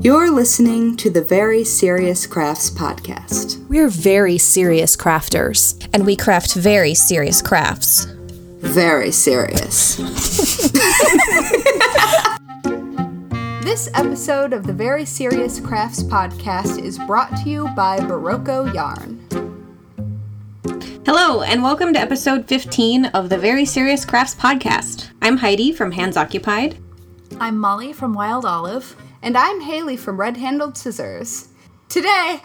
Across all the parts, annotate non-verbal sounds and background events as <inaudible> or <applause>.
You're listening to the Very Serious Crafts Podcast. We're very serious crafters. and we craft very serious crafts. Very serious. <laughs> this episode of the Very Serious Crafts Podcast is brought to you by Barocco Yarn. Hello, and welcome to episode 15 of the Very Serious Crafts Podcast. I'm Heidi from Hands Occupied. I'm Mollie from Wild Olive. And I'm Haley from Red Handled Scissors. Today,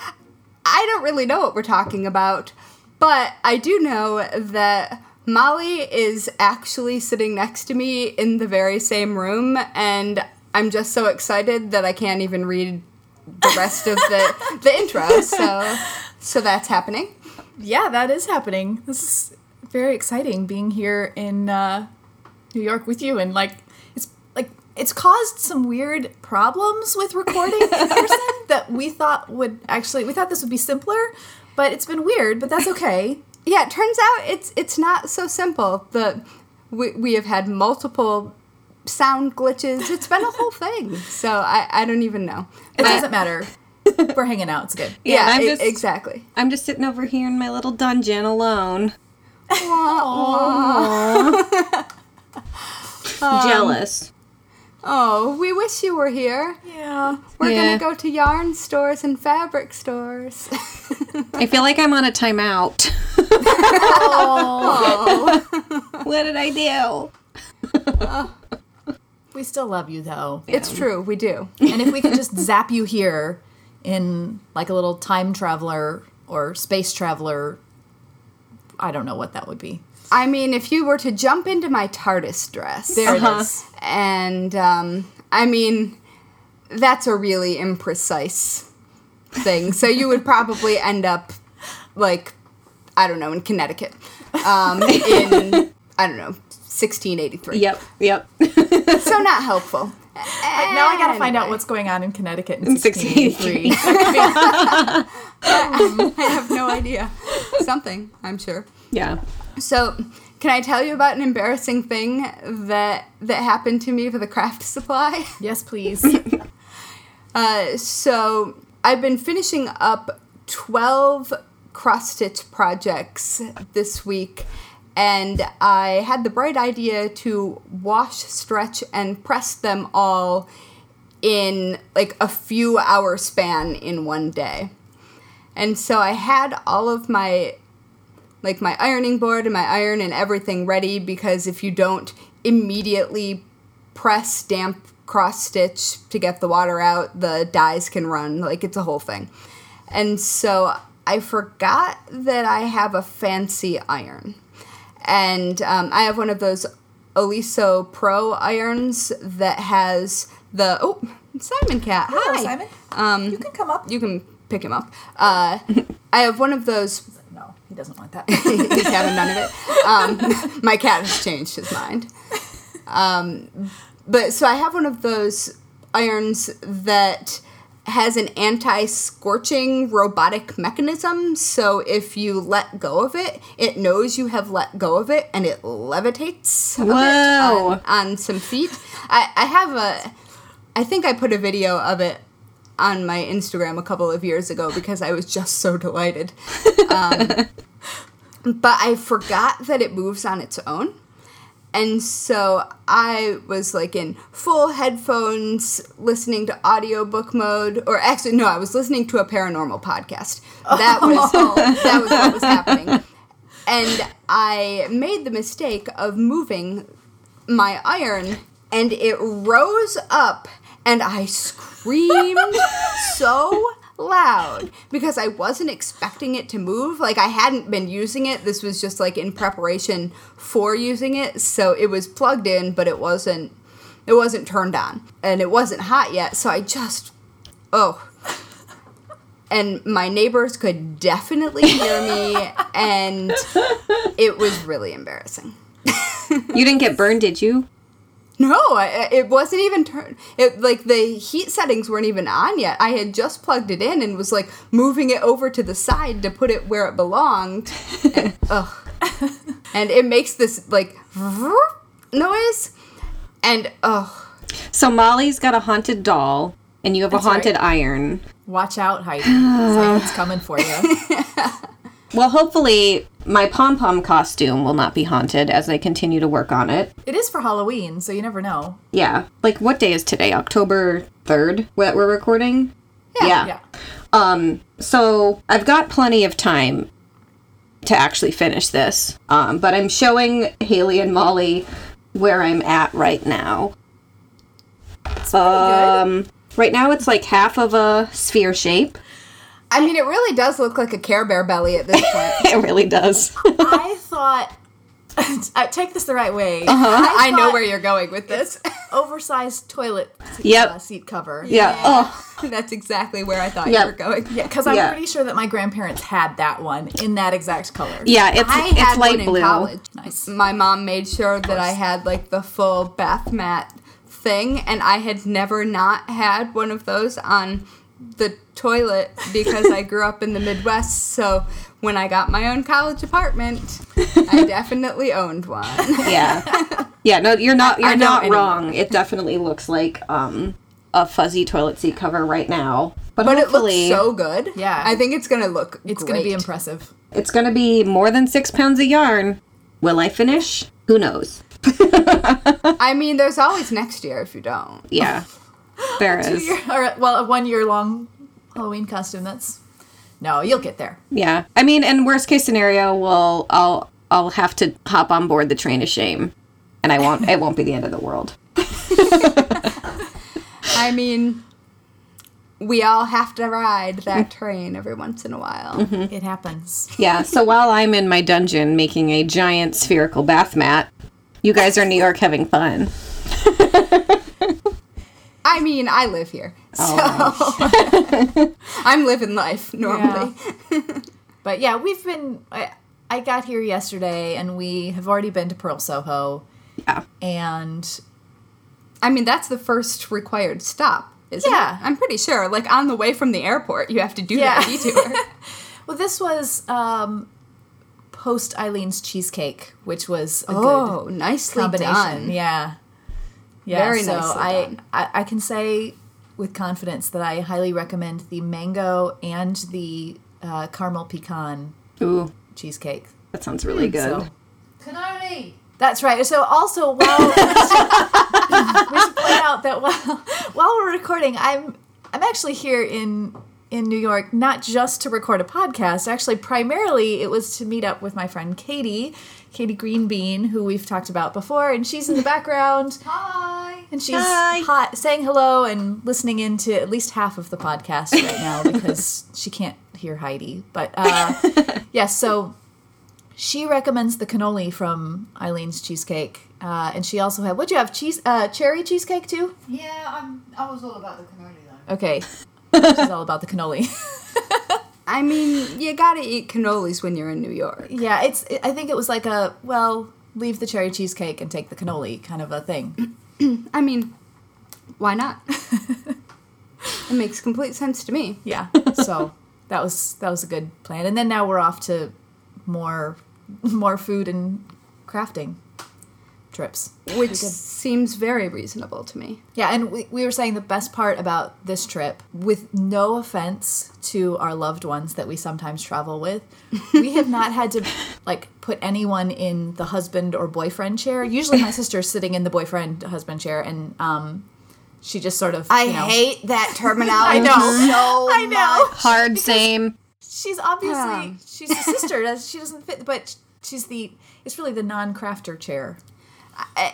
I don't really know what we're talking about, but I do know that Mollie is actually sitting next to me in the very same room, and I'm just so excited that I can't even read the rest of the, the intro. So, so that's happening. Yeah, that is happening. This is very exciting being here in uh, New York with you, and like it's caused some weird problems with recording in <laughs> person that we thought would actually we thought this would be simpler, but it's been weird. But that's okay. <laughs> Yeah, it turns out it's it's not so simple. The we, we have had multiple sound glitches. It's been a whole <laughs> thing. So I, I don't even know. It doesn't matter. We're hanging out. It's good. Yeah, I'm e- just- exactly. I'm just sitting over here in my little dungeon alone. Jealous. Oh, we wish you were here. Yeah. We're Yeah. gonna go to yarn stores and fabric stores. I feel like I'm on a timeout. oh. <laughs> what did I do? We still love you though. it's true, we do. And if we could just zap you here in like a little time traveler or space traveler, I don't know what that would be. I mean, if you were to jump into my TARDIS dress, There it is. and um, I mean, that's a really imprecise thing. so you would probably end up like, I don't know, in Connecticut, um, in <laughs> I don't know, 1683. Yep, yep. <laughs> So not helpful. Now I gotta find out what's going on in Connecticut in 1683. 1683. <laughs> I have no idea. Something, I'm sure. yeah. So, can I tell you about an embarrassing thing that that happened to me for the craft <laughs> supply? yes, please. <laughs> Uh, so, I've been finishing up 12 cross stitch projects this week, and I had the bright idea to wash, stretch, and press them all in like a few hour span in one day. And so I had all of my like my ironing board and my iron and everything ready because if you don't immediately press damp cross stitch to get the water out, the dyes can run. Like it's a whole thing. And so I forgot that I have a fancy iron. And um, I have one of those Oliso Pro irons that has the oh Simon cat. Hello, Hi. Simon. Um, You can come up. you can pick him up. Uh, <laughs> I have one of those. He doesn't want that. <laughs> He's having none of it. Um, <laughs> my cat has changed his mind. Um, but so I have one of those irons that has an anti-scorching robotic mechanism. So if you let go of it, it knows you have let go of it, and it levitates. a bit On, on some feet. I, I have a. I think I put a video of it on my Instagram a couple of years ago because I was just so delighted. <laughs> Um, but I forgot that it moves on its own. And so I was like in full headphones listening to audiobook mode or actually no, I was listening to a paranormal podcast. That <laughs> was all that was what was happening. And I made the mistake of moving my iron and it rose up and I screamed so loud because I wasn't expecting it to move. Like I hadn't been using it. This was just like in preparation for using it. So it was plugged in, but it wasn't it wasn't turned on. And it wasn't hot yet. So I just oh and my neighbors could definitely hear me and it was really embarrassing. <laughs> You didn't get burned, did you? No, it wasn't even turned. It like the heat settings weren't even on yet. I had just plugged it in and was like moving it over to the side to put it where it belonged. <laughs> And, ugh. and it makes this like noise, and oh, So Mollie's got a haunted doll and you have That's a haunted right. iron. Watch out, Heidi. <sighs> it's coming for you. Well, hopefully, my pom pom costume will not be haunted as I continue to work on it. It is for Halloween, so you never know. Yeah. Like, what day is today? October 3rd that we're recording? Yeah. Yeah. Um, so I've got plenty of time to actually finish this. Um, but I'm showing Haley and Mollie where I'm at right now. good. Um, right now it's like half of a sphere shape. I mean, it really does look like a Care Bear belly at this <laughs> point. It really does. I <laughs> thought. <laughs> I take this the right way. I, know where you're going with this. Oversized toilet Yep. uh, seat cover. yeah. Oh, That's exactly where I thought Yep. you were going. Yeah, because I'm Yeah. pretty sure that my grandparents had that one in that exact color. yeah. It's I it's had light one in blue. college. Nice. My mom made sure that I had like the full bath mat thing, and I had never not had one of those on the toilet because I grew up in the Midwest. So when I got my own college apartment, I <laughs> definitely owned one. Yeah. Yeah. No, you're not. You're not anymore. wrong. It definitely looks like um a fuzzy toilet seat cover right now. But, But it looks hopefully, so good. Yeah. I think it's gonna look. It's going to be impressive. it's gonna be more than six pounds of yarn. Will I finish? Who knows? <laughs> I mean, there's always next year if you don't. Yeah. <gasps> There is. <laughs> or, well, a one year long Halloween costume. That's. No, you'll get there. Yeah. I mean, in worst case scenario, well, I'll I'll have to hop on board the train of shame, and I won't. it won't be the end of the world. <laughs> I mean, we all have to ride that train every once in a while. Mm-hmm. It happens. Yeah. So <laughs> while I'm in my dungeon making a giant spherical bath mat, you guys are in New York having fun. I mean, I live here, so <laughs> I'm living life normally. <laughs> But yeah, we've been. I, I got here yesterday, and we have already been to Purl Soho, Yeah. and I mean, that's the first required stop, isn't Yeah. it? I'm pretty sure. Like on the way from the airport, you have to do Yeah. that detour. <laughs> well, this was um, post Eileen's cheesecake, which was a oh, good nicely combination. done. Yeah, yeah. Very so nicely I. I I can say with confidence that I highly recommend the mango and the uh, caramel pecan Ooh, cheesecake. that sounds really good. So That's right. So also while <laughs> we should point out that while while we're recording, I'm I'm actually here in in New York not just to record a podcast. Actually, primarily it was to meet up with my friend Katie, Katie Greenbean, who we've talked about before, and she's in the background. <laughs> Hi. And she's Hi. hot, saying hello and listening into at least half of the podcast right now <laughs> because she can't hear Heidi. But uh, <laughs> yeah, so she recommends the cannoli from Eileen's Cheesecake. Uh, and she also had, what'd you have? Cheese, uh, cherry cheesecake too? Yeah, I'm. I was all about the cannoli though. Okay. She's all about the cannoli. I mean, you gotta eat cannolis when you're in New York. yeah, it's, I think it was like a, well, leave the cherry cheesecake and take the cannoli kind of a thing. <clears throat> I mean, why not? <laughs> it makes complete sense to me. Yeah. <laughs> So that was that was a good plan. And then now we're off to more more food and crafting trips. <laughs> Which seems very reasonable to me. Yeah, and we, we were saying the best part about this trip, with no offense to our loved ones that we sometimes travel with, <laughs> we have not had to like put anyone in the husband or boyfriend chair. Usually my sister's sitting in the boyfriend husband chair and um she just sort of I you know, hate that <laughs> terminology I know. so I know. much. Hard same. she's obviously Yeah. she's a sister does- she doesn't fit but she's the it's really the non-crafter chair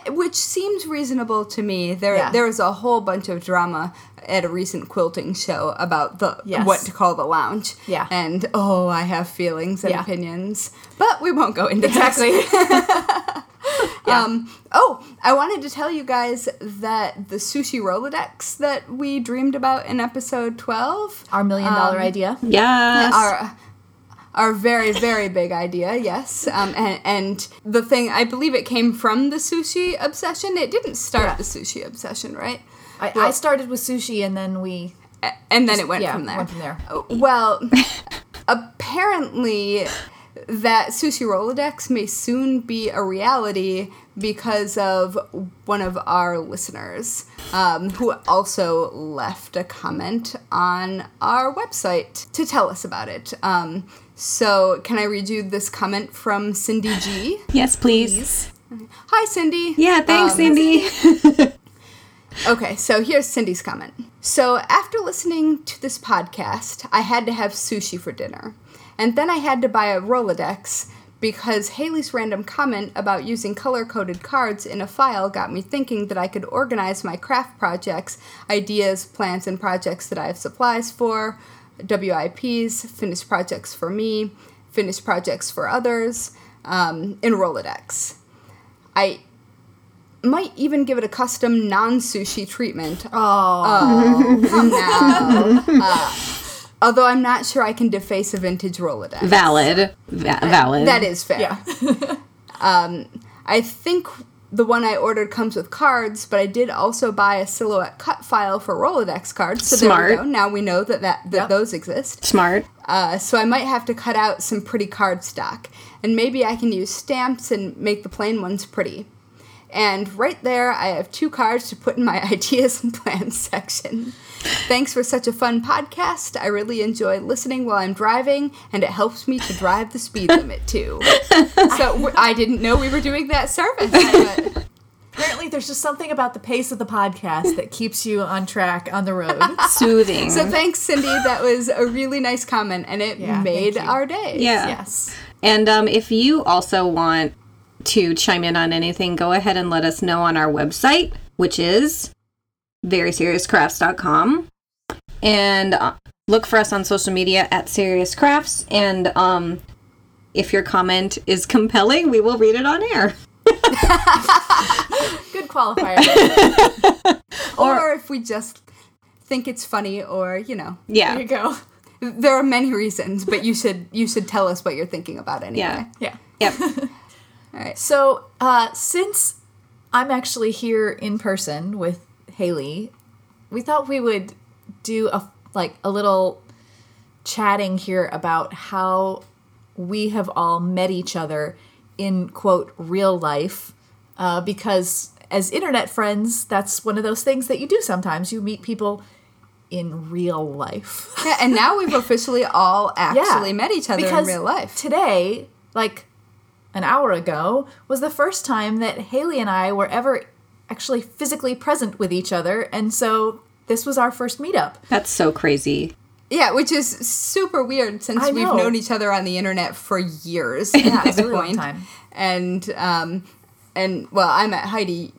which seems reasonable to me. There, Yeah. there was a whole bunch of drama at a recent quilting show about the Yes. what to call the lounge. Yeah. and oh, I have feelings and Yeah. opinions, but we won't go into exactly <laughs> That. Um, oh, I wanted to tell you guys that the sushi Rolodex that we dreamed about in episode twelve, our million dollar idea Yes. our our very very big idea yes um, and, and the thing i believe it came from the sushi obsession it didn't start Yeah. the sushi obsession right I, I started with sushi and then we and then it went yeah, from there went from there. well <laughs> apparently that Sushi Rolodex may soon be a reality because of one of our listeners um, who also left a comment on our website to tell us about it. Um, so, can I read you this comment from Cindy G? <laughs> Yes, please. Hi, Cindy. Yeah, thanks, Um, Cindy. <laughs> Okay, so here's Cindy's comment. So, after listening to this podcast, I had to have sushi for dinner. And then I had to buy a Rolodex because Haley's random comment about using color coded cards in a file got me thinking that I could organize my craft projects, ideas, plans, and projects that I have supplies for, WIPs, finished projects for me, finished projects for others, um, in Rolodex. I might even give it a custom non-sushi treatment. Oh, Come <laughs> now. Uh, although I'm not sure I can deface a vintage Rolodex. valid. Va- valid. That is fair. yeah. <laughs> um, I think the one I ordered comes with cards, but I did also buy a silhouette cut file for Rolodex cards. So there we go. Now we know that, that, that Yep. those exist. smart. Uh, so I might have to cut out some pretty card stock. And maybe I can use stamps and make the plain ones pretty. And right there, I have two cards to put in my <laughs> ideas and plans section. Thanks for such a fun podcast. I really enjoy listening while I'm driving, and it helps me to drive the speed <laughs> limit too. So I didn't know we were doing that service. But Apparently, there's just something about the pace of the podcast that keeps you on track on the road. <laughs> Soothing. so thanks, Cindy. That was a really nice comment, and it Yeah, made our day. yeah. yes. And um, if you also want to chime in on anything, go ahead and let us know on our website, which is veryseriouscrafts.com. And uh, look for us on social media at Serious Crafts. And um, if your comment is compelling, we will read it on air. <laughs> Good qualifier. <laughs> Or, if we just think it's funny, or you know, Yeah. there you go. there are many reasons, but you should you should tell us what you're thinking about anyway. Yeah. Yeah. Yep. <laughs> All right. So, uh, since I'm actually here in person with Haley, we thought we would do a like a little chatting here about how we have all met each other in quote real life uh, because as internet friends that's one of those things that you do sometimes you meet people in real life <laughs> Yeah, and now we've officially all <laughs> actually met each other in real life. Today, like an hour ago, was the first time that Haley and I were ever actually physically present with each other, and so this was our first meetup. That's so crazy. Yeah, which is super weird since I we've known each other on the internet for years. <laughs> Yeah, at this really point. time. And um, and well, I met Heidi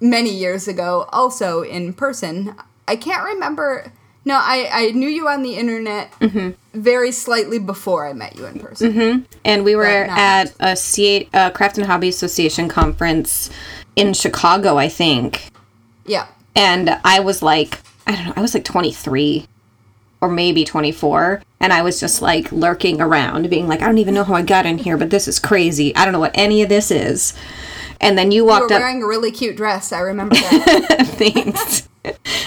many years ago, also in person. I can't remember. No, I I knew you on the internet Mm-hmm. very slightly before I met you in person. And we were at a C- uh, Craft and Hobby Association conference in Chicago, I think. Yeah. and I was like, I don't know, I was like 23 or maybe 24, and I was just like lurking around, being like, I don't even know how I got in here, but this is crazy. I don't know what any of this is. And then you You were walked up, wearing a really cute dress. I remember that. <laughs> thanks.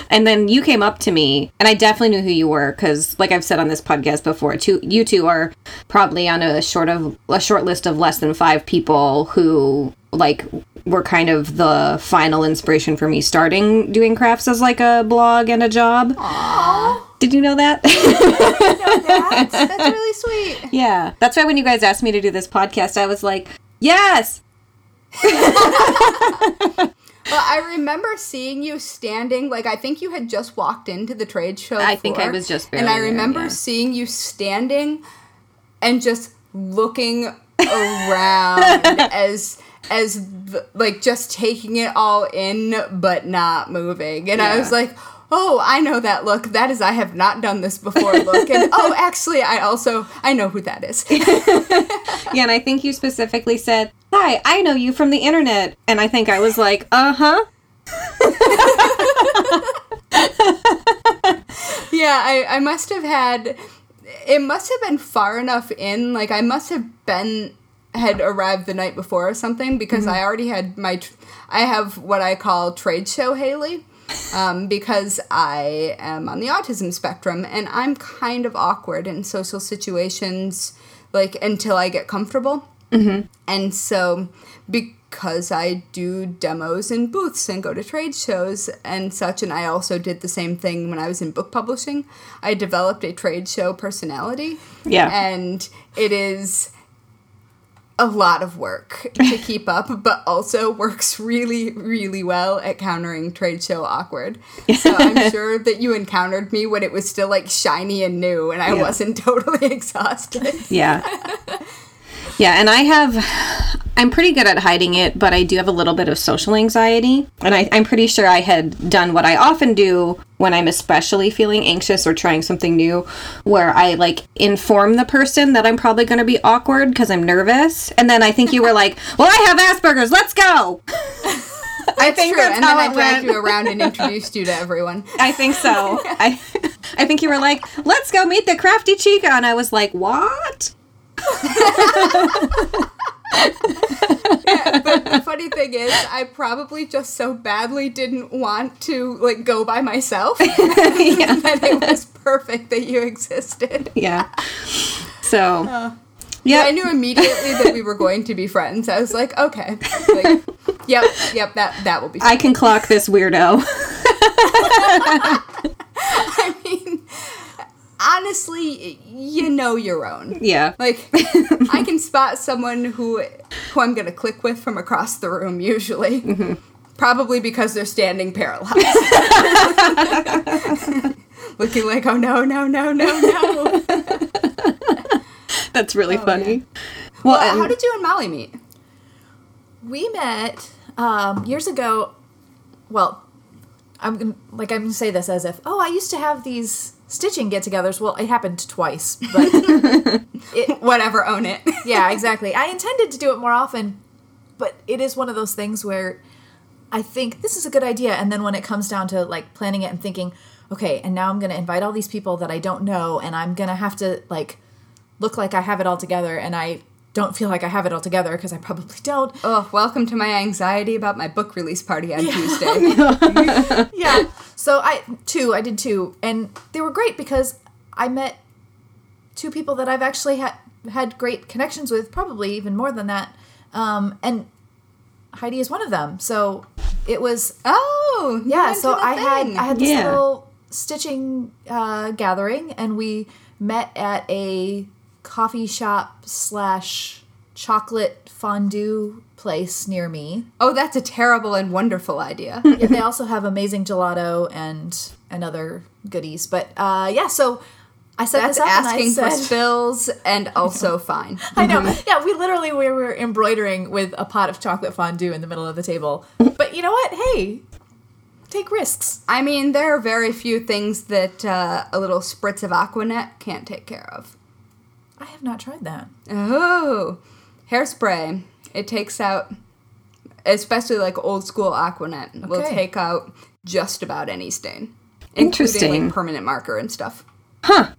And then you came up to me, and I definitely knew who you were because, like I've said on this podcast before, two you two are probably on a short of a short list of less than five people who like were kind of the final inspiration for me starting doing crafts as like a blog and a job. Aww. Did you know that? that's, <laughs> that's really sweet. yeah, that's why when you guys asked me to do this podcast, I was like, yes. <laughs> Well, I remember seeing you standing, like I think you had just walked into the trade show. I think I was just and I barely there, remember yeah. seeing you standing and just looking around <laughs> as as like just taking it all in but not moving. And I was like, "Oh, I know that look. That is I have not done this before look." And oh, <laughs> actually, I also I know who that is. <laughs> Yeah, and I think you specifically said, "Hi, I know you from the internet," and I think I was like, "Uh huh." <laughs> Yeah, I, I must have had. It must have been far enough in. Like, I must have been. had arrived the night before or something because I already had my. Tr- I have what I call trade show Haley. Um, because I am on the autism spectrum and I'm kind of awkward in social situations, like until I get comfortable. Mm-hmm. And so, because I do demos in booths and go to trade shows and such, and I also did the same thing when I was in book publishing, I developed a trade show personality. Yeah. And it is a lot of work to <laughs> keep up, but also works really, really well at countering trade show awkward. So I'm <laughs> sure that you encountered me when it was still like shiny and new and I Yeah. wasn't <laughs> totally exhausted. Yeah. Yeah, and I have, I'm pretty good at hiding it, but I do have a little bit of social anxiety. And I, I'm pretty sure I had done what I often do when I'm especially feeling anxious or trying something new, where I like inform the person that I'm probably going to be awkward because I'm nervous. And then I think you were like, well, I have Asperger's, let's go. I think True, and then I dragged you around and introduced you to everyone. I think so. <laughs> I, I think you were like, let's go meet the crafty chica. And I was like, what? The funny thing is, I probably just so badly didn't want to like go by myself <laughs> <laughs> that it was perfect that you existed. Yeah. So, I yeah. I knew immediately that we were going to be friends. I was like, okay, like, yep, yep, that that will be. I can clock this weirdo. <laughs> I mean, honestly, you know your own. yeah. Like, I can spot someone who who I'm gonna click with from across the room. Usually, Mm-hmm. probably because they're standing paralyzed, <laughs> looking like, oh no, no, no, no, no. <laughs> That's really funny. Well, Well, and- how did you and Mollie meet? We met um, years ago. Well, I'm gonna, like I'm gonna say this as if oh I used to have these stitching get-togethers. Well, it happened twice, but <laughs> Whatever, own it. <laughs> yeah, exactly. I intended to do it more often, but it is one of those things where I think this is a good idea, and then when it comes down to like planning it and thinking, okay, and now I'm gonna invite all these people that I don't know, and I'm gonna have to like look like I have it all together, and I don't feel like I have it all together because I probably don't. Oh, welcome to my anxiety about my book release party on Tuesday. <laughs> yeah. So I two, I did two, and they were great because I met two people that I've actually had had great connections with, probably even more than that. Um, and Heidi is one of them. So it was Oh, yeah. So to the I had. I had this Yeah. little stitching uh, gathering, and we met at a coffee shop slash chocolate fondue place near me. Oh, that's a terrible and wonderful idea. <laughs> Yeah, they also have amazing gelato and and other goodies. But uh, yeah, so I set That's this up and asking I for said, spills and <laughs> also fine. <laughs> I know. Yeah, we literally we were embroidering with a pot of chocolate fondue in the middle of the table. But you know what? Hey, take risks. I mean, there are very few things that uh, a little spritz of Aquanet can't take care of. I have not tried that. Oh, hairspray. It takes out, especially like old school Aquanet, will take out just about any stain. Including Interesting. like permanent marker and stuff. huh.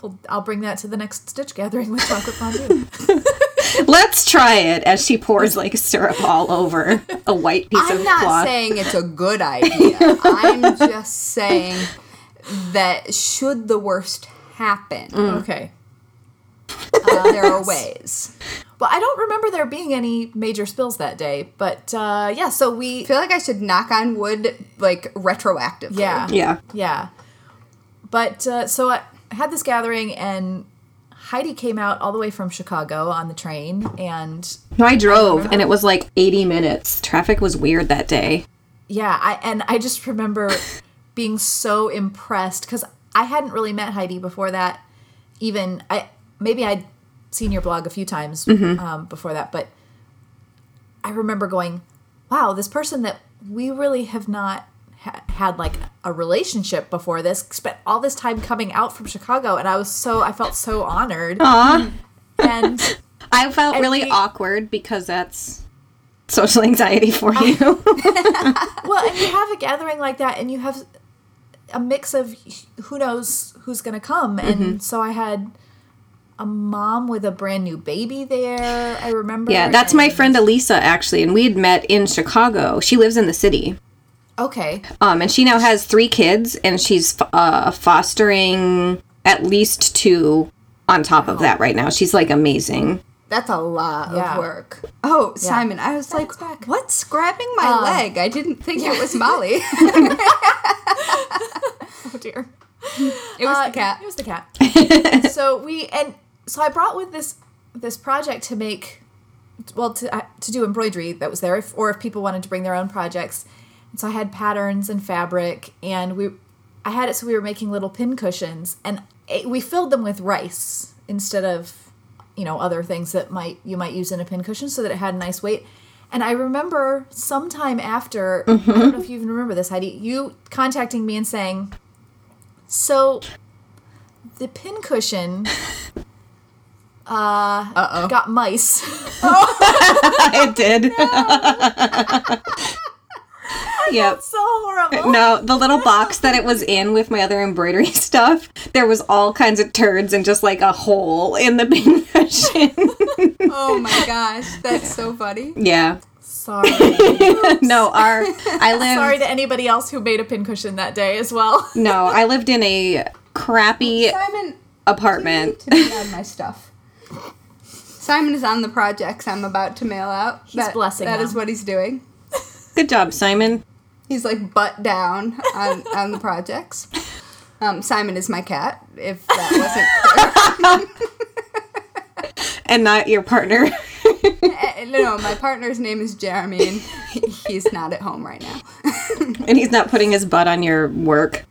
Well, I'll bring that to the next stitch gathering with chocolate fondue. <laughs> Let's try it as she pours like syrup all over a white piece I'm of cloth. I'm not cloth. saying it's a <laughs> good idea. I'm just saying that should the worst happen, mm. okay. Uh, there are <laughs> ways. Well, I don't remember there being any major spills that day, but uh, yeah. So we I feel like I should knock on wood like retroactively. yeah yeah. Yeah. But uh, so I had this gathering, and Heidi came out all the way from Chicago on the train, and No, I drove and it was like 80 minutes. Traffic was weird that day. yeah, I and I just remember being so impressed because I hadn't really met Heidi before that. Even I maybe I'd seen your blog a few times um, before that, but I remember going, "Wow, this person that we really have not." ha- had like a relationship before this spent all this time coming out from chicago and i was so i felt so honored Aw. and <laughs> I felt And really we- awkward because that's social anxiety for you. <laughs> <laughs> well and you have a gathering like that and you have a mix of who knows who's gonna come and so i had a mom with a brand new baby there i remember yeah, that's my friend Elisa actually, and we had met in Chicago. She lives in the city. Okay. Um, and she now has three kids, and she's uh, fostering at least two on top of that right now. She's like amazing. That's a lot Yeah. of work. Oh, Simon, I was like, back. what's grabbing my leg? I didn't think it was <laughs> Mollie. Oh dear. <laughs> it was Uh, the cat. It was the cat. <laughs> so we and so I brought with this this project to make well to uh, to do embroidery that was there, if, or if people wanted to bring their own projects. And so I had patterns and fabric, and we I had it so we were making little pin cushions, and it, we filled them with rice instead of you know other things that might you might use in a pin cushion, so that it had a nice weight. And I remember sometime after, I don't know if you even remember this, Heidi, you contacting me and saying, so the pincushion uh Uh-oh. got mice. <laughs> <laughs> it did. <laughs> yep. so horrible. No, the little box that it was in with my other embroidery stuff, there was all kinds of turds and just like a hole in the pincushion. Oh my gosh, that's so funny. yeah. Sorry. No, our I lived Sorry to anybody else who made a pincushion that day as well. No, I lived in a crappy Simon, apartment. to be on my stuff. Simon is on the projects I'm about to mail out. He's blessing That is them. what he's doing. Good job, Simon. He's like butt down on, on the projects. Um, Simon is my cat, if that wasn't clear. And not your partner. Eh, no, my partner's name is Jeremy, and he's not at home right now. <laughs> and he's not putting his butt on your work.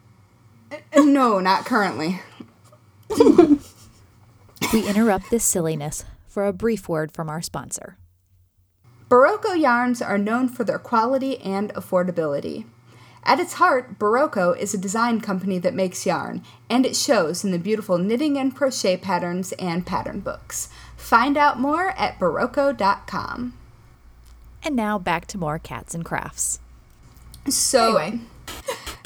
no, not currently. <laughs> We interrupt this silliness for a brief word from our sponsor. Barocco yarns are known for their quality and affordability. At its heart, Barocco is a design company that makes yarn, and it shows in the beautiful knitting and crochet patterns and pattern books. Find out more at barocco.com. And now back to more cats and crafts. So, Anyway,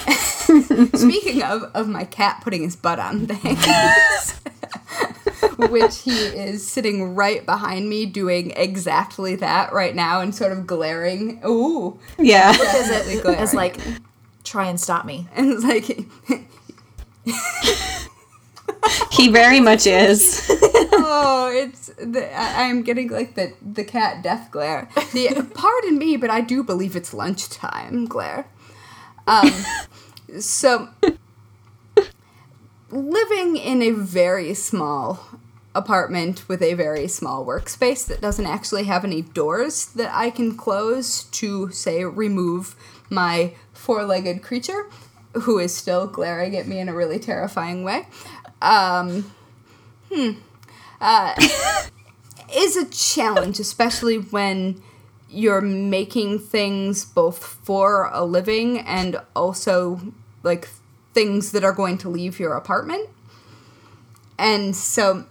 <laughs> speaking of, of my cat putting his butt on things, <laughs> <laughs> which he is sitting right behind me doing exactly that right now and sort of glaring. Ooh. Yeah. is Definitely it glaring as like try and stop me. <laughs> And it's like, He very much is. <laughs> oh, it's the, I, I'm getting like the the cat death glare. The pardon me, but I do believe it's lunchtime glare. Um, so living in a very small apartment with a very small workspace that doesn't actually have any doors that I can close to say remove my four-legged creature who is still glaring at me in a really terrifying way. Um, <coughs> is a challenge, especially when you're making things both for a living and also like things that are going to leave your apartment. And so,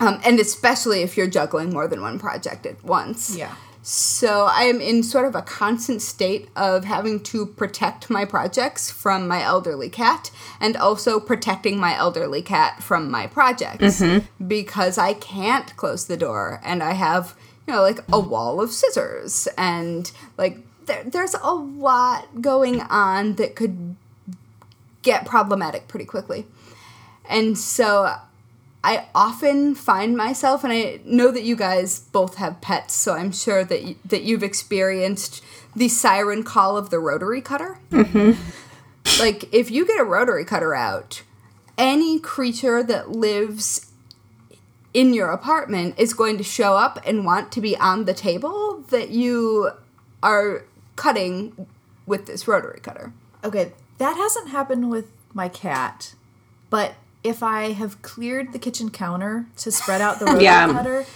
um, and especially if you're juggling more than one project at once. Yeah. So I am in sort of a constant state of having to protect my projects from my elderly cat and also protecting my elderly cat from my projects because I can't close the door and I have, you know, like a wall of scissors and like there, there's a lot going on that could get problematic pretty quickly. And so I often find myself, and I know that you guys both have pets, so I'm sure that y- that you've experienced the siren call of the rotary cutter. Mm-hmm. Like if you get a rotary cutter out, any creature that lives in your apartment is going to show up and want to be on the table that you are cutting with this rotary cutter. Okay, that hasn't happened with my cat, but if I have cleared the kitchen counter to spread out the <laughs> rotary Yeah. cutter,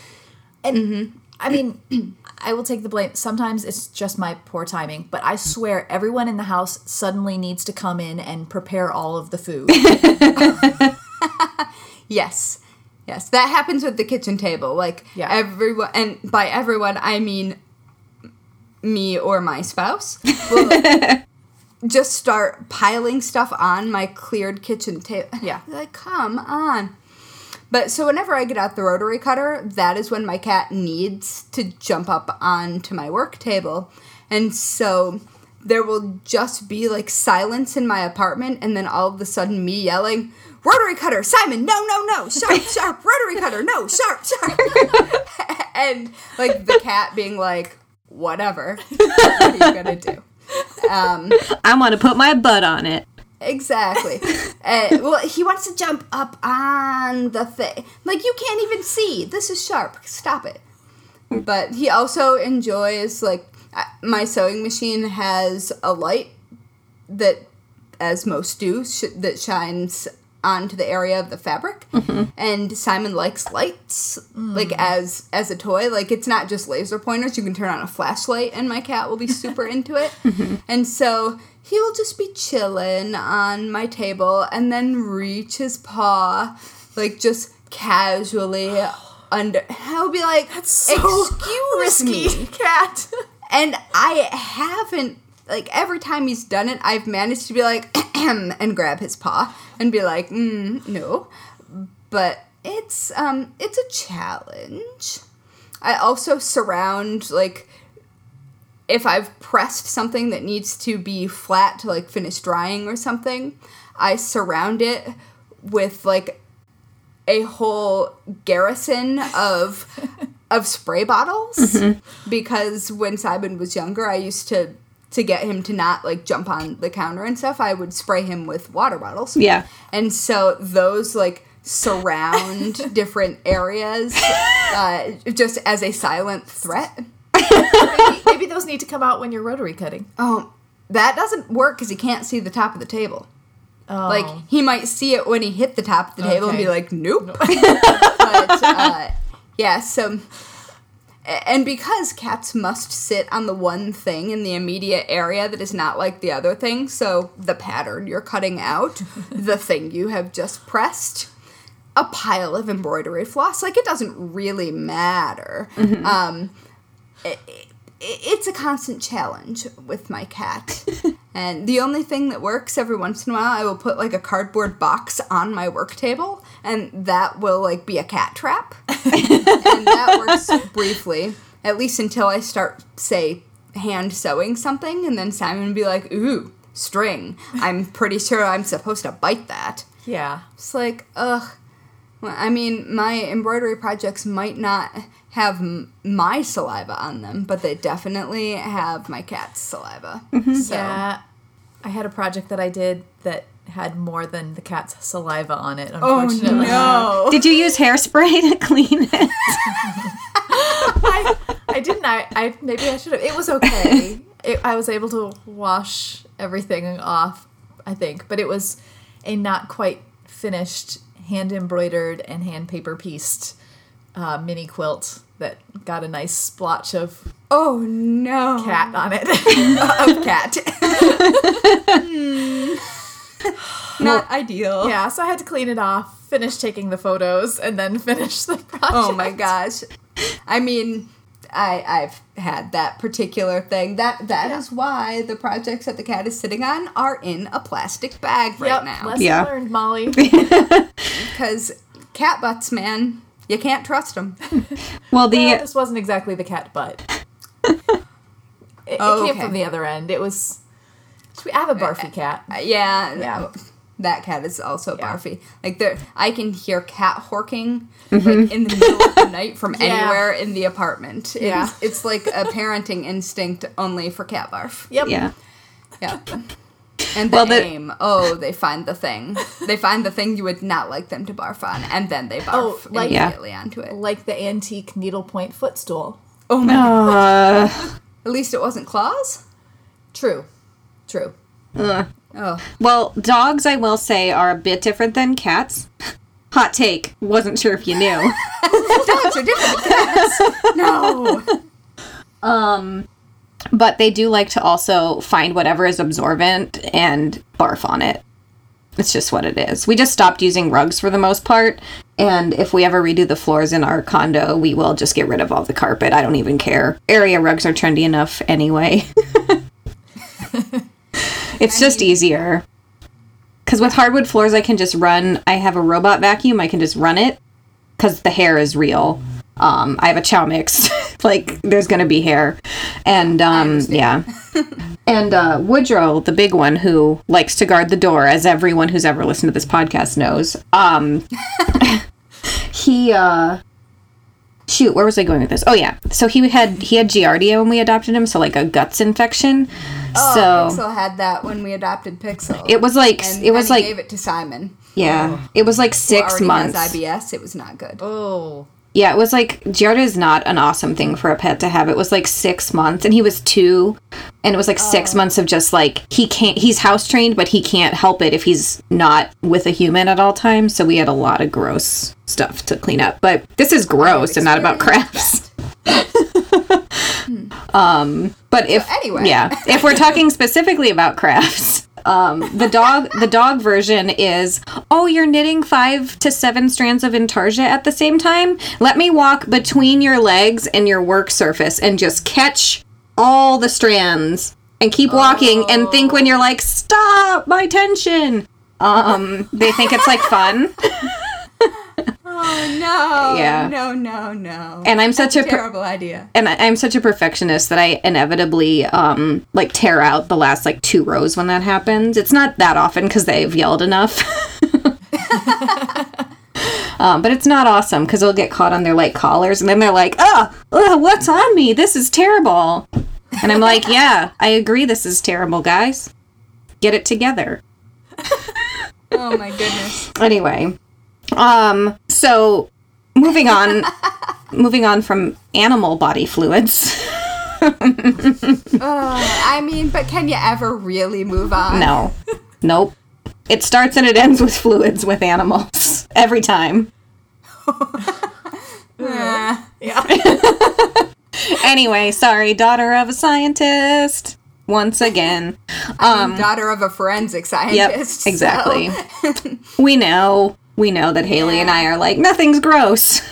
and mm-hmm. I mean, <clears throat> I will take the blame. Sometimes it's just my poor timing, but I swear everyone in the house suddenly needs to come in and prepare all of the food. <laughs> <laughs> Yes. Yes, that happens with the kitchen table. Like Yeah. everyone and by everyone I mean me or my spouse will just start piling stuff on my cleared kitchen table. <laughs> Yeah. Like, come on. But so whenever I get out the rotary cutter, that is when my cat needs to jump up onto my work table. And so there will just be like silence in my apartment, and then all of a sudden me yelling, "Rotary cutter, Simon! No, no, no! Sharp, <laughs> sharp! Rotary cutter! No, sharp, sharp!" <laughs> and like the cat being like, "Whatever. what are you gonna do?" Um, I want to put my butt on it. Exactly. <laughs> uh, well, he wants to jump up on the thing. Like, you can't even see. This is sharp. Stop it. But he also enjoys, like, uh, my sewing machine has a light that, as most do, sh- that shines onto the area of the fabric. Mm-hmm. And Simon likes lights, like, mm. as as a toy. Like, it's not just laser pointers. You can turn on a flashlight, and my cat will be super <laughs> into it. Mm-hmm. And so he will just be chilling on my table and then reach his paw, like just casually <gasps> under. He'll be like, "That's "Excuse risky me," <laughs> cat. <laughs> and I haven't. Like every time he's done it, I've managed to be like, <clears throat> and grab his paw and be like, mm, no. But it's um, it's a challenge. I also surround like if I've pressed something that needs to be flat to like finish drying or something, I surround it with like a whole garrison of <laughs> of spray bottles because when Simon was younger, I used to to get him to not like jump on the counter and stuff, I would spray him with water bottles. Yeah. And so those like surround <laughs> different areas uh, just as a silent threat. maybe, maybe those need to come out when you're rotary cutting. Oh, that doesn't work because he can't see the top of the table. Oh. Like he might see it when he hit the top of the table and be like, "Nope." <laughs> but uh, yeah, so and because cats must sit on the one thing in the immediate area that is not like the other thing, so the pattern you're cutting out, <laughs> the thing you have just pressed, a pile of embroidery floss, like it doesn't really matter. Um, it, it, it's a constant challenge with my cat. <laughs> and the only thing that works every once in a while, I will put like a cardboard box on my work table, and that will like be a cat trap. <laughs> and that works briefly, at least until I start, say, hand sewing something, and then Simon would be like, ooh, string. I'm pretty sure I'm supposed to bite that. yeah. It's like, ugh. Well, I mean, my embroidery projects might not have m- my saliva on them, but they definitely have my cat's saliva. Mm-hmm. So, Yeah. I had a project that I did that had more than the cat's saliva on it, oh unfortunately. no! <laughs> Did you use hairspray to clean it? <laughs> I, I didn't. I, I maybe I should have. It was okay. <laughs> It, I was able to wash everything off, I think, but it was a not quite finished hand embroidered and hand paper pieced uh, mini quilt that got a nice splotch of Oh no! cat on it. <laughs> of cat. Hmm. Not ideal. yeah, so I had to clean it off, finish taking the photos, and then <laughs> finish the project. Oh my gosh. I mean, I I've had that particular thing. That that is why the projects that the cat is sitting on are in a plastic bag right Yep, now. lesson Yeah. learned, Mollie. <laughs> Because cat butts, man, you can't trust them. <laughs> Well, the Well, this wasn't exactly the cat butt. It, it Oh, came okay. from the other end. It was. I have a barfy uh, cat. yeah, Yeah. That cat is also Yeah. barfy. Like there, I can hear cat horking like in the middle of the <laughs> night from Yeah. anywhere in the apartment. It's, Yeah. it's like a parenting instinct only for cat barf. Yep. yeah. Yeah. <laughs> And the Well, the- aim. Oh, they find the thing. They find the thing you would not like them to barf on, and then they barf Oh, like- Yeah. immediately onto it. Like the antique needlepoint footstool. Oh my! Uh, At least it wasn't claws. True. True. ugh. Oh, Well, dogs, I will say, are a bit different than cats. <laughs> Hot take. Wasn't sure if you knew. <laughs> dogs are different cats. <laughs> No. Um, but they do like to also find whatever is absorbent and barf on it. It's just what it is. We just stopped using rugs for the most part, and if we ever redo the floors in our condo, we will just get rid of all the carpet. I don't even care. Area rugs are trendy enough anyway. It's just easier. Because with hardwood floors, I can just run. I have a robot vacuum. I can just run it because the hair is real. Um, I have a Chow Mix <laughs> like there's gonna be hair, and um, yeah. <laughs> And uh, Woodrow, the big one who likes to guard the door, as everyone who's ever listened to this podcast knows, um, <laughs> he uh, shoot, where was I going with this? Oh yeah, so he had he had giardia when we adopted him, so like a guts infection. Oh, so Pixel had that when we adopted Pixel. it was like and it was Penny like gave it to Simon. yeah, oh. it was like six already months. Has IBS. It was not good. Oh. Yeah, it was like Giardia is not an awesome thing for a pet to have. It was like six months, and he was two, and it was like six months of just like he can't. He's house trained, but he can't help it if he's not with a human at all times. So we had a lot of gross stuff to clean up. But this is gross and not about crafts. <laughs> <laughs> um, but if anyway. yeah, if we're talking specifically about crafts. Um, the dog the dog version is oh you're knitting five to seven strands of intarsia at the same time? Let me walk between your legs and your work surface and just catch all the strands and keep walking and think when you're like stop my tension. Um they think it's like fun <laughs> Oh no! Yeah. No, no, no. and i'm such a per- terrible idea. and I, I'm such a perfectionist that I inevitably um like tear out the last like two rows when that happens. It's not that often because they've yelled enough. <laughs> um, but it's not awesome because they'll get caught on their like collars and then they're like, "Oh, ugh, what's on me? This is terrible." And I'm like, "Yeah, I agree. This is terrible, guys. Get it together." <laughs> Oh my goodness. Anyway, um, so moving on, <laughs> moving on from animal body fluids. I mean, but can you ever really move on? No. nope. It starts and it ends with fluids with animals every time. <laughs> Eh. <laughs> Anyway, sorry, daughter of a scientist. Once again. Um daughter of a forensic yep, scientist. so- exactly. we know. We know that Haley and I are like nothing's gross.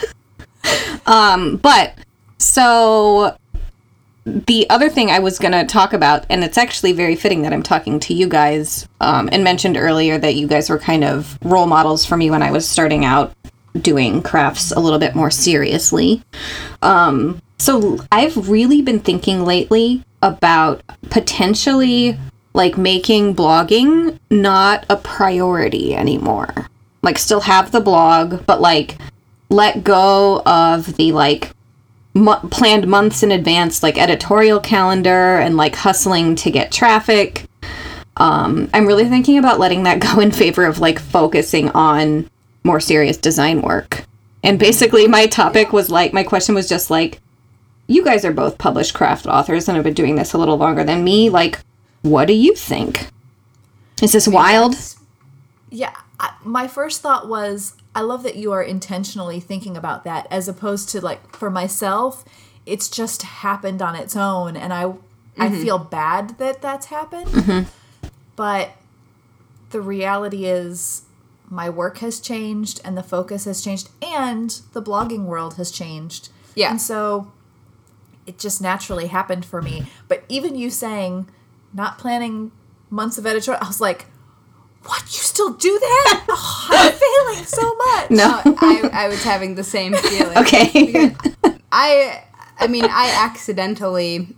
<laughs> um but so the other thing I was going to talk about, and it's actually very fitting that I'm talking to you guys, um, and mentioned earlier that you guys were kind of role models for me when I was starting out doing crafts a little bit more seriously. Um, so I've really been thinking lately about potentially like making blogging not a priority anymore. Like, still have the blog, but like let go of the like mo- planned months in advance like editorial calendar and like hustling to get traffic. Um i'm really thinking about letting that <laughs> go in favor of like focusing on more serious design work. And basically my topic was like my question was just like you guys are both published craft authors and have been doing this a little longer than me. Like what do you think? Is this wild? Yeah, I, my first thought was I love that you are intentionally thinking about that as opposed to like for myself, it's just happened on its own and I I mm-hmm. feel bad that that's happened. Mm-hmm. But the reality is my work has changed and the focus has changed and the blogging world has changed. Yeah. And so it just naturally happened for me. But even you saying not planning months of editorial, <laughs> I was like, what? You still do that? Oh, I'm <laughs> failing so much. no I, I was having the same <laughs> feeling. okay I I mean I accidentally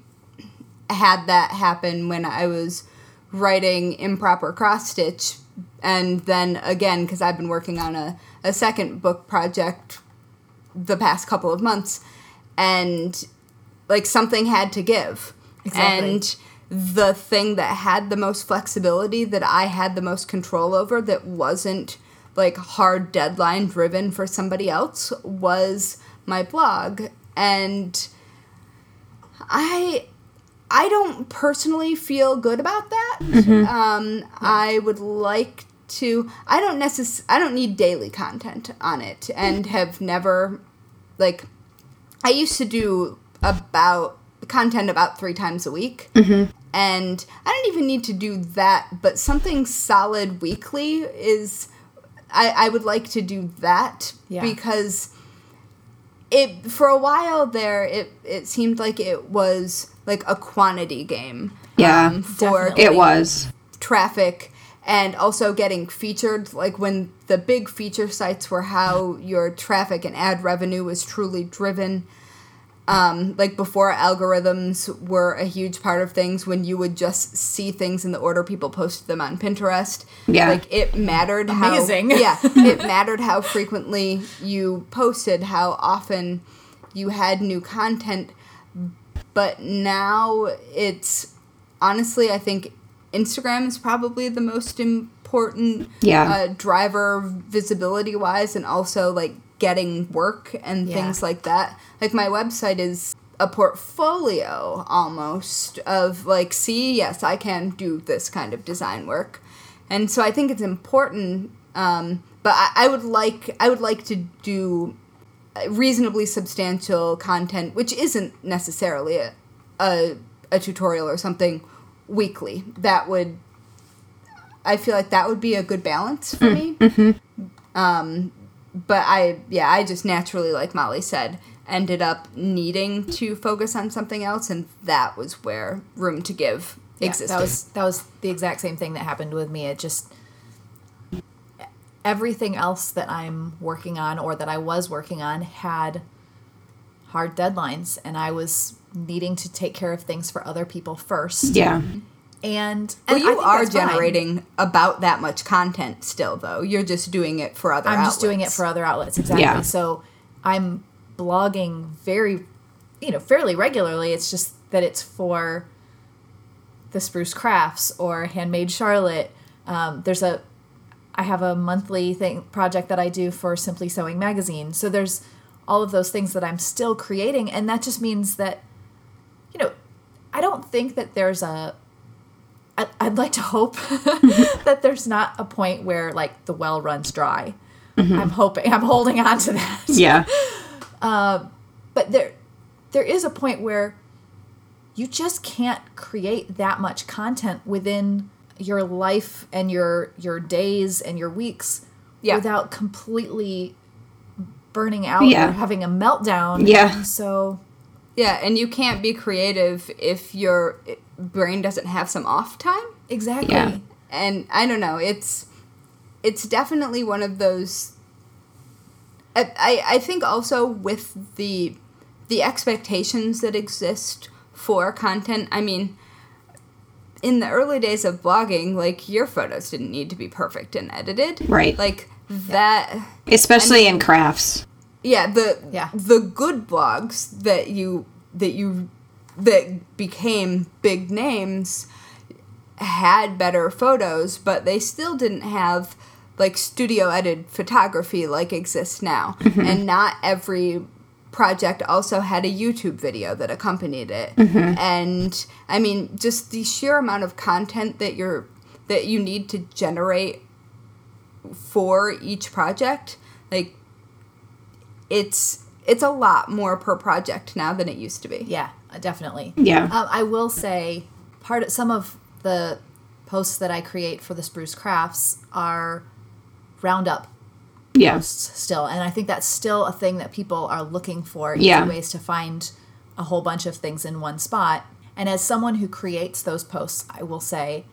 had that happen when I was writing improper cross stitch and then again because I've been working on a, a second book project the past couple of months and like something had to give Exactly. and the thing that had the most flexibility that I had the most control over that wasn't like hard deadline driven for somebody else was my blog and I I don't personally feel good about that. Mm-hmm. Um, I would like to. I don't necess- I don't need daily content on it, and have never like. I used to do about content about three times a week, and I don't even need to do that. But something solid weekly is. I, I would like to do that Yeah. because it for a while there it it seemed like it was like a quantity game Yeah, um, for it was traffic and also getting featured like when the big feature sites were how your traffic and ad revenue was truly driven um, like before algorithms were a huge part of things when you would just see things in the order people posted them on pinterest Yeah. like it mattered Amazing. how yeah <laughs> it mattered how frequently you posted how often you had new content but now it's honestly i think instagram is probably the most important Yeah. uh, driver visibility wise and also like getting work and Yeah. things like that. Like my website is a portfolio almost of like see yes i can do this kind of design work. And so i think it's important um, but I, I would like i would like to do reasonably substantial content which isn't necessarily a, a, a tutorial or something weekly. That would i feel like that would be a good balance for me. um, but i yeah i just naturally like Mollie said ended up needing to focus on something else and that was where room to give Yeah, existed that was that was the exact same thing that happened with me. It just everything else that I'm working on or that I was working on had hard deadlines and I was needing to take care of things for other people first. Yeah. And, well and I you think are that's fine. generating about that much content still though you're just doing it for other I'm outlets. just doing it for other outlets exactly. Yeah. So I'm blogging very, you know, fairly regularly. It's just that it's for the Spruce Crafts or Handmade Charlotte. Um, there's a, I have a monthly thing project that I do for Simply Sewing magazine. So there's all of those things that I'm still creating, and that just means that, you know, I don't think that there's a. I- I'd like to hope <laughs> mm-hmm. that there's not a point where like the well runs dry. Mm-hmm. I'm hoping. I'm holding on to that. Yeah. <laughs> Um, but there, there is a point where you just can't create that much content within your life and your your days and your weeks Yeah. without completely burning out Yeah. or having a meltdown. Yeah. So Yeah, and you can't be creative if your brain doesn't have some off time. exactly. Yeah. And I don't know, it's it's definitely one of those I, I I think also with the the expectations that exist for content. I mean, in the early days of blogging, like your photos didn't need to be perfect and edited. Right. Like that Especially in crafts. yeah the Yeah. the good blogs that you that you that became big names had better photos but they still didn't have like studio edited photography like exists now. Mm-hmm. And not every project also had a youtube video that accompanied it. Mm-hmm. And i mean just the sheer amount of content that you're that you need to generate for each project like it's it's a lot more per project now than it used to be. Yeah, definitely. Yeah. Um, I will say, part of some of the posts that I create for the Spruce Crafts are roundup Yeah. posts still, and I think that's still a thing that people are looking for. Easy Yeah. ways to find a whole bunch of things in one spot. And as someone who creates those posts, I will say.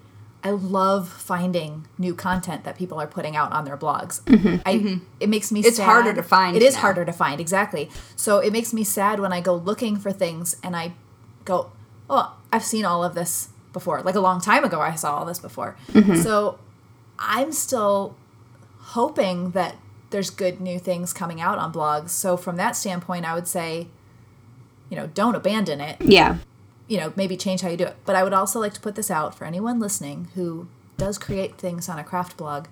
I love finding new content that people are putting out on their blogs. I it makes me Mm-hmm. It's sad. harder to find It is now. harder to find, exactly. So it makes me sad when I go looking for things and I go, "Oh, I've seen all of this before." Like a long time ago I saw all this before. So I'm still hoping that there's good new things coming out on blogs. So from that standpoint, I would say, you know, don't abandon it Yeah. You know, maybe change how you do it. But I would also like to put this out for anyone listening who does create things on a craft blog.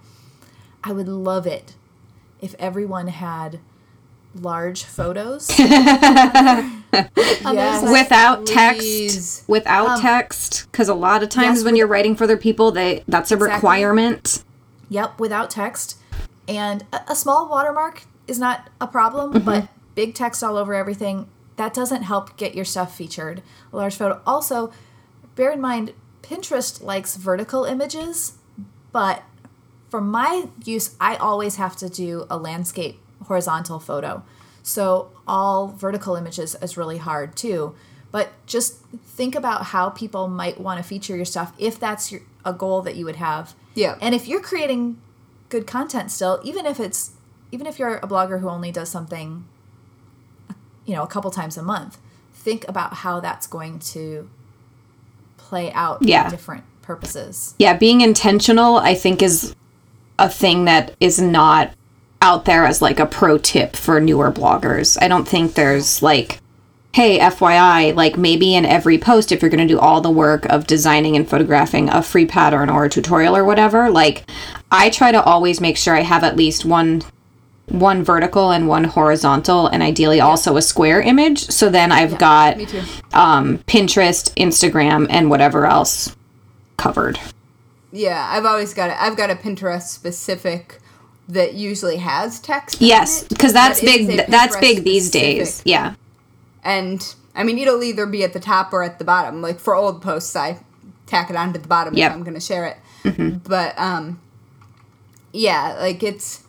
I would love it if everyone had large photos. <laughs> Yes. without text Please. without um, text because a lot of times yes, when you're writing for other people they that's a Exactly. requirement yep, without text. And a, a small watermark is not a problem, mm-hmm. but big text all over everything, that doesn't help get your stuff featured. A large photo. Also, bear in mind, Pinterest likes vertical images, but for my use, I always have to do a landscape horizontal photo. So all vertical images is really hard too. But just think about how people might want to feature your stuff if that's your, a goal that you would have. Yeah. And if you're creating good content still, even if it's even if you're a blogger who only does something you know, a couple times a month, think about how that's going to play out Yeah. for different purposes. yeah, being intentional, I think, is a thing that is not out there as like a pro tip for newer bloggers. I don't think there's like, hey, FYI, like maybe in every post, if you're going to do all the work of designing and photographing a free pattern or a tutorial or whatever, like I try to always make sure I have at least one one vertical and one horizontal and ideally also a square image so then i've got um, pinterest instagram and whatever else covered Yeah, I've always got it. I've got a Pinterest specific that usually has text. Yes, because that's that big. That's big these specific. days. Yeah, And I mean, it'll either be at the top or at the bottom. Like for old posts, I tack it onto the bottom Yep. if I'm going to share it. But um, yeah, like it's,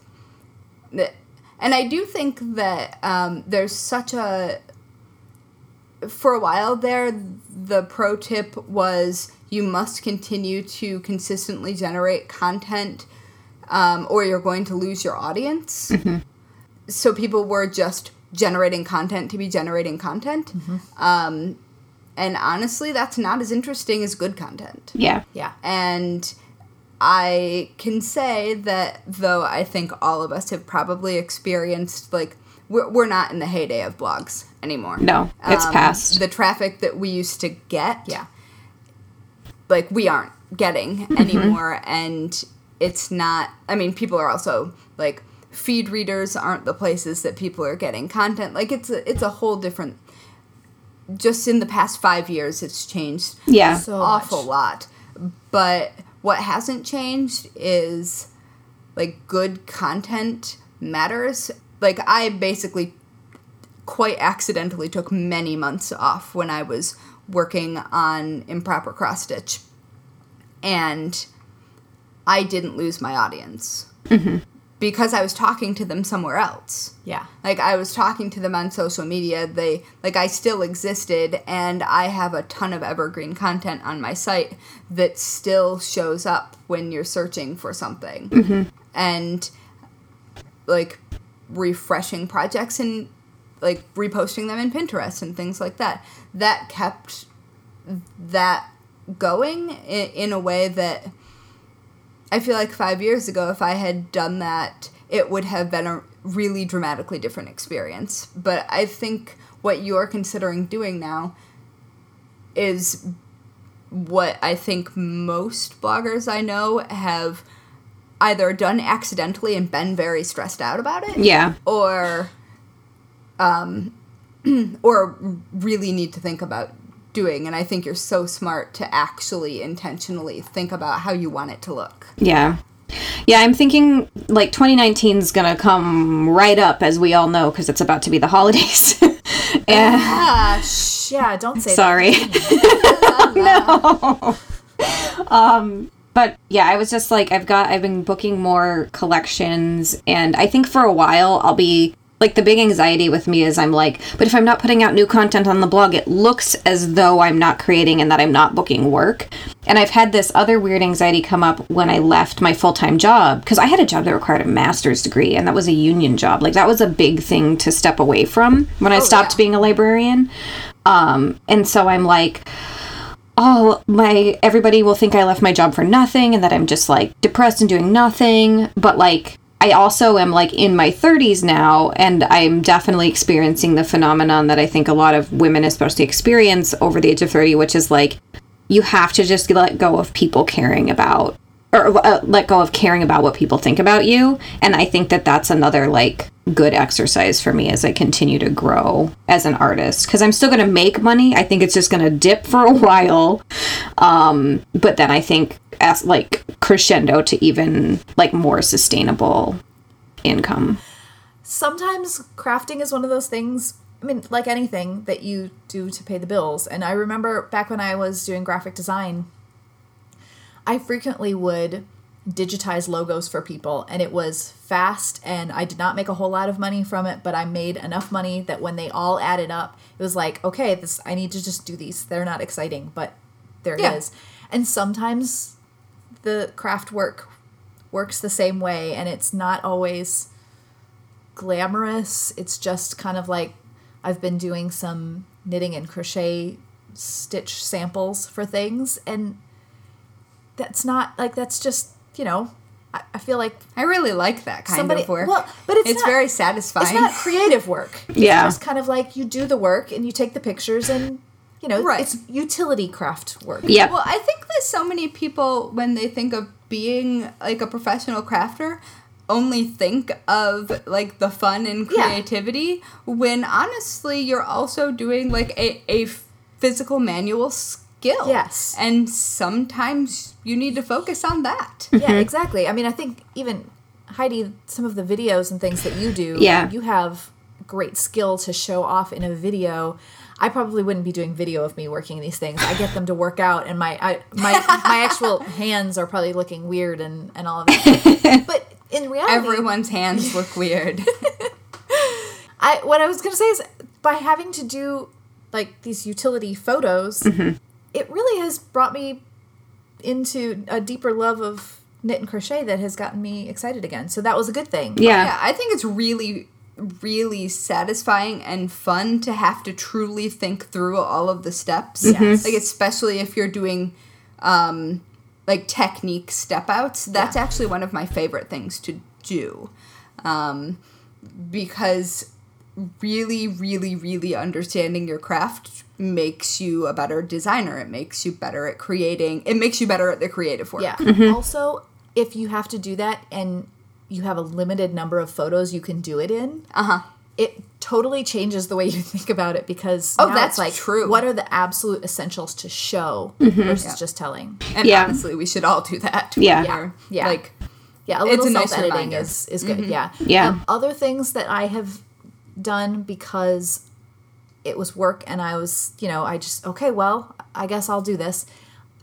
and I do think that um, there's such a. For a while there, the pro tip was you must continue to consistently generate content, um, or you're going to lose your audience so people were just generating content to be generating content. Um, and honestly, that's not as interesting as good content. yeah, Yeah. And I can say that though I think all of us have probably experienced like we're, we're not in the heyday of blogs anymore. No, it's Um, past. The traffic that we used to get, Yeah. like we aren't getting anymore and it's not i mean people are also like feed readers aren't the places that people are getting content like it's a it's a whole different just in the past 5 years it's changed yeah, So awful much. lot but what hasn't changed is like good content matters. Like i basically quite accidentally took many months off when i was working on improper cross stitch and i didn't lose my audience mm-hmm. Because i was talking to them somewhere else Yeah. like I was talking to them on social media. They like I still existed and I have a ton of evergreen content on my site that still shows up when you're searching for something. Mm-hmm. And like refreshing projects and like reposting them in Pinterest and things like that. That kept that going in, in a way that I feel like five years ago, if I had done that, it would have been a really dramatically different experience. But I think what you're considering doing now is what I think most bloggers I know have either done accidentally and been very stressed out about it yeah, or um <clears throat> or really need to think about doing and I think you're so smart to actually intentionally think about how you want it to look. yeah, yeah. I'm thinking like 2019 is gonna come right up, as we all know, because it's about to be the holidays. <laughs> and Ah, sh- Yeah, don't say sorry. <laughs> <laughs> no. Um, but yeah, I was just like, I've got, I've been booking more collections, and I think for a while I'll be like, the big anxiety with me is I'm like, but if I'm not putting out new content on the blog, it looks as though I'm not creating and that I'm not booking work. And I've had this other weird anxiety come up when I left my full time job because I had a job that required a master's degree, and that was a union job. Like, that was a big thing to step away from when I stopped yeah. being a librarian. Um, and so I'm like, oh my everybody will think i left my job for nothing and that i'm just like depressed and doing nothing but like i also am like in my 30s now and i'm definitely experiencing the phenomenon that i think a lot of women especially experience over the age of 30 which is like you have to just let go of people caring about or uh, let go of caring about what people think about you. And i think that that's another like good exercise for me as i continue to grow as an artist. Because i'm still going to make money. I think it's just going to dip <laughs> for a while. Um but then i think as like crescendo to even like more sustainable income. Sometimes crafting is one of those things i mean like anything that you do to pay the bills. And i remember back when i was doing graphic design i frequently would digitize logos for people and it was fast and i did not make a whole lot of money from it but i made enough money that when they all added up it was like okay this i need to just do these they're not exciting but there Yeah. it is and sometimes the craft work works the same way and it's not always glamorous. It's just kind of like I've been doing some knitting and crochet stitch samples for things and that's not like that's just you know I, I feel like I really like that kind somebody of work. well but it's, it's not, very satisfying. it's not <laughs> creative work it's Yeah. just kind of like you do the work and you take the pictures and you know Right. it's utility craft work Yeah. Well, I think that so many people, when they think of being like a professional crafter, only think of like the fun and Yeah. creativity. When honestly, you're also doing like a, a physical manual skill. Yes. And sometimes you need to focus on that. yeah mm-hmm. exactly i mean i think even heidi some of the videos and things that you do Yeah. you have great skill to show off in a video i probably wouldn't be doing video of me working these things i get them to work out and my I, my my actual <laughs> hands are probably looking weird and and all of that <laughs> but in reality Everyone's hands look weird. <laughs> I what I was gonna say is by having to do like these utility photos, mm-hmm. It really has brought me into a deeper love of knit and crochet that has gotten me excited again. So that was a good thing. yeah. Yeah, I think it's really, really satisfying and fun to have to truly think through all of the steps. Yes. Like, especially if you're doing um, like technique step outs. That's actually one of my favorite things to do. Um, because really, really, really understanding your craft makes you a better designer. It makes you better at creating, it makes you better at the creative work. Yeah. Also, if you have to do that and you have a limited number of photos you can do it in, Uh huh. it totally changes the way you <laughs> think about it because Oh, now that's it's like true. what are the absolute essentials to show versus just telling. And Yeah. honestly, we should all do that. Yeah. when we're, Yeah. Like, Yeah, a It's little a self editing reminder. is is good. Yeah, Yeah. Um, other things that I have done because it was work and I was, you know, I just okay, well, I guess I'll do this.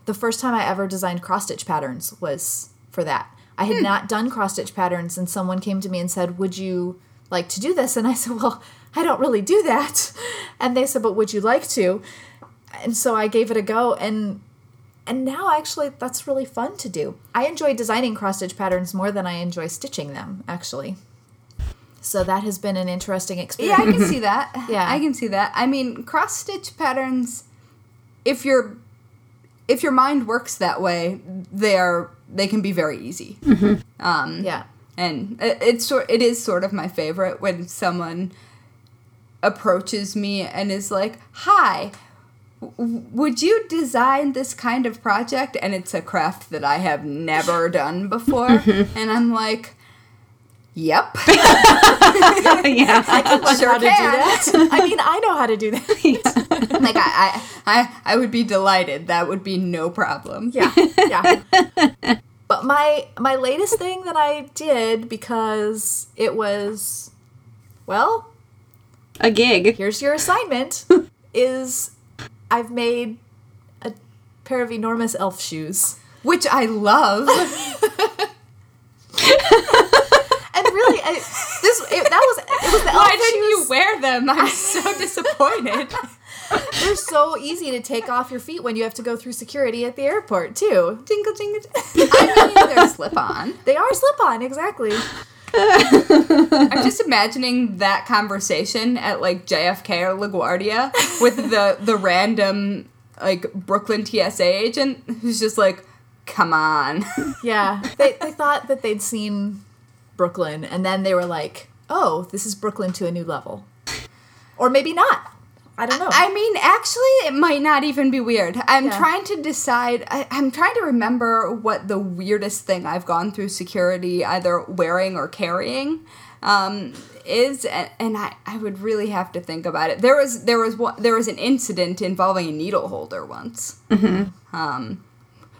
The first time I ever designed cross stitch patterns was for that. I had hmm. not done cross stitch patterns, and someone came to me and said, "Would you like to do this?" And I said, "Well, I don't really do that." <laughs> And they said, "But would you like to?" And so I gave it a go, and and now actually that's really fun to do. I enjoy designing cross stitch patterns more than I enjoy stitching them, actually. So that has been an interesting experience. Yeah. I can see that. <laughs> Yeah. I can see that. I mean, cross stitch patterns. If your if your mind works that way, they are they can be very easy. mm-hmm. yeah. And it, it's sort it is sort of my favorite when someone approaches me and is like, "Hi, w- would you design this kind of project?" And it's a craft that I have never done before, and I'm like, "Yep." <laughs> yeah. <laughs> sure how to do can. that. <laughs> I mean, I know how to do that. like I, I, I, I would be delighted. That would be no problem. Yeah, yeah. But my my latest thing that I did because it was, well, A gig. here's your assignment, is I've made a pair of enormous elf shoes. Which I love. I, this it, that was it was the Why didn't you wear them? I'm <laughs> so disappointed. They're so easy to take off your feet when you have to go through security at the airport too. jingle jingle. I mean, they're slip on. They are slip on, exactly. I'm just imagining that conversation at like JFK or LaGuardia with the the random like Brooklyn TSA agent who's just like, "Come on." Yeah, they they thought that they'd seen Brooklyn, and then they were like, "Oh, this is Brooklyn to a new level," or maybe not. I don't know. I mean, actually, it might not even be weird. I'm Yeah. trying to decide. I, I'm trying to remember what the weirdest thing I've gone through security, either wearing or carrying, um, is, and, and I, I would really have to think about it. There was there was one, there was an incident involving a needle holder once. Mm-hmm. Um,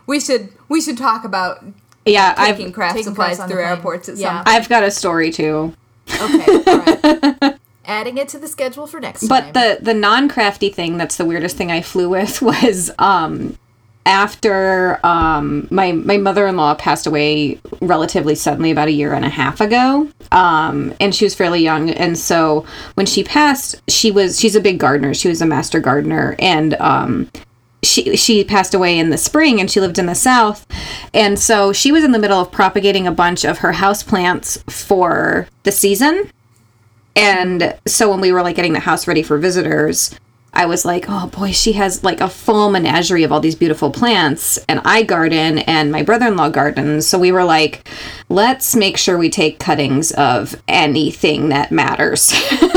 we should we should talk about Yeah, taking I've craft taking supplies crafts on the through airports at Yeah. some. I've got a story too. okay, <laughs> all right. Adding it to the schedule for next time. But the the non crafty thing that's the weirdest thing I flew with <laughs> was um after um my my mother-in-law passed away relatively suddenly about a year and a half ago um and she was fairly young and so when she passed she was she's a big gardener she was a master gardener and um she she passed away in the spring and she lived in the south. And so she was in the middle of propagating a bunch of her house plants for the season. And so when we were like getting the house ready for visitors I was like, oh boy, she has like a full menagerie of all these beautiful plants. And I garden and my brother in law gardens. So we were like, let's make sure we take cuttings of anything that matters. <laughs>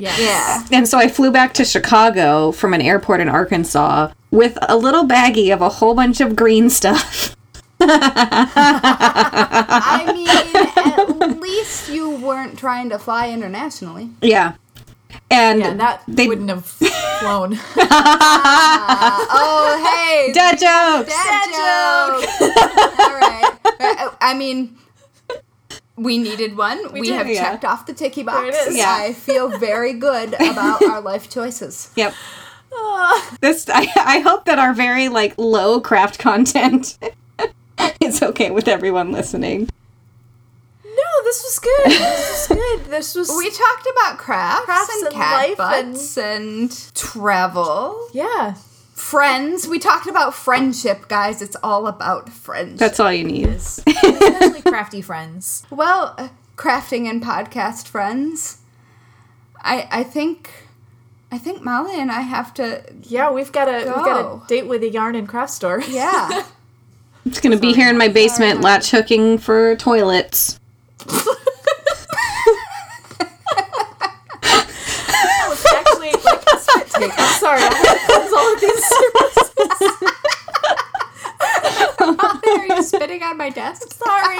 Yes. Yeah. and so I flew back to Chicago from an airport in Arkansas with a little baggie of a whole bunch of green stuff. <laughs> <laughs> I mean, at least you weren't trying to fly internationally. Yeah. And Yeah, that they wouldn't have <laughs> flown. <laughs> Oh, hey. dad jokes. Dad joke. <laughs> All right. Uh, I mean, we needed one. We, did, have yeah. checked off the ticky box. it is. Yeah. I feel very good about our life choices. Yep. this I, I hope that our very like low craft content is okay with everyone listening. No, this was good. This was <laughs> good. This was We talked about crafts, Crafts and and cat life butts and, travel, yeah. friends. We talked about friendship, guys. It's all about friendship. That's all you need. <laughs> Especially crafty friends. Well, uh, crafting and podcast friends. I I think I think Mollie and I have to Yeah, we've got a we've got Go. a date with a yarn and craft store. yeah. <laughs> It's gonna be here in my basement, latch hooking for toilets. It's actually like a spit take. I'm sorry. I close all of these services. Are you spitting on my desk? Sorry.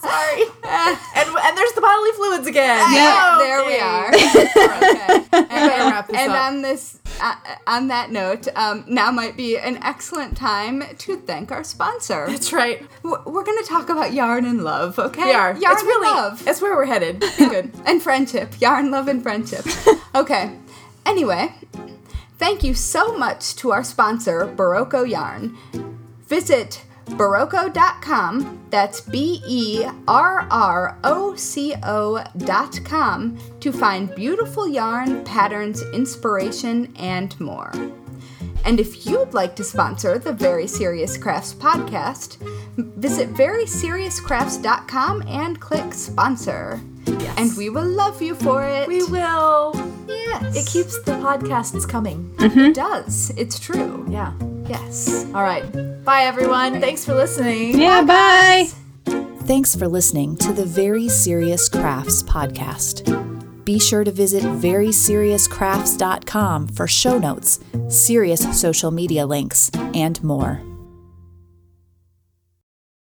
Sorry. And and there's the bodily fluids again. Yeah, Oh, there we are. <laughs> okay. And, and on this, uh, on that note, um, now might be an excellent time to thank our sponsor. That's right. We're going to talk about yarn and love, okay? We are. Yarn it's really and love. That's where we're headed. Be <laughs> good. and friendship. Yarn, love, and friendship. <laughs> okay. Anyway, thank you so much to our sponsor, Berroco Yarn. Visit Berroco.com, that's B E R R O C O.com, to find beautiful yarn, patterns, inspiration, and more. And if you'd like to sponsor the Very Serious Crafts podcast, visit veryseriouscrafts.com and click sponsor. Yes. And we will love you for it. we will. yes. It keeps the podcasts coming. Mm-hmm. it does. It's true. Yeah. Yes. All right. Bye, everyone. Thanks for listening. Yeah, bye. Thanks for listening to the Very Serious Crafts podcast. Be sure to visit veryseriouscrafts.com for show notes, serious social media links, and more.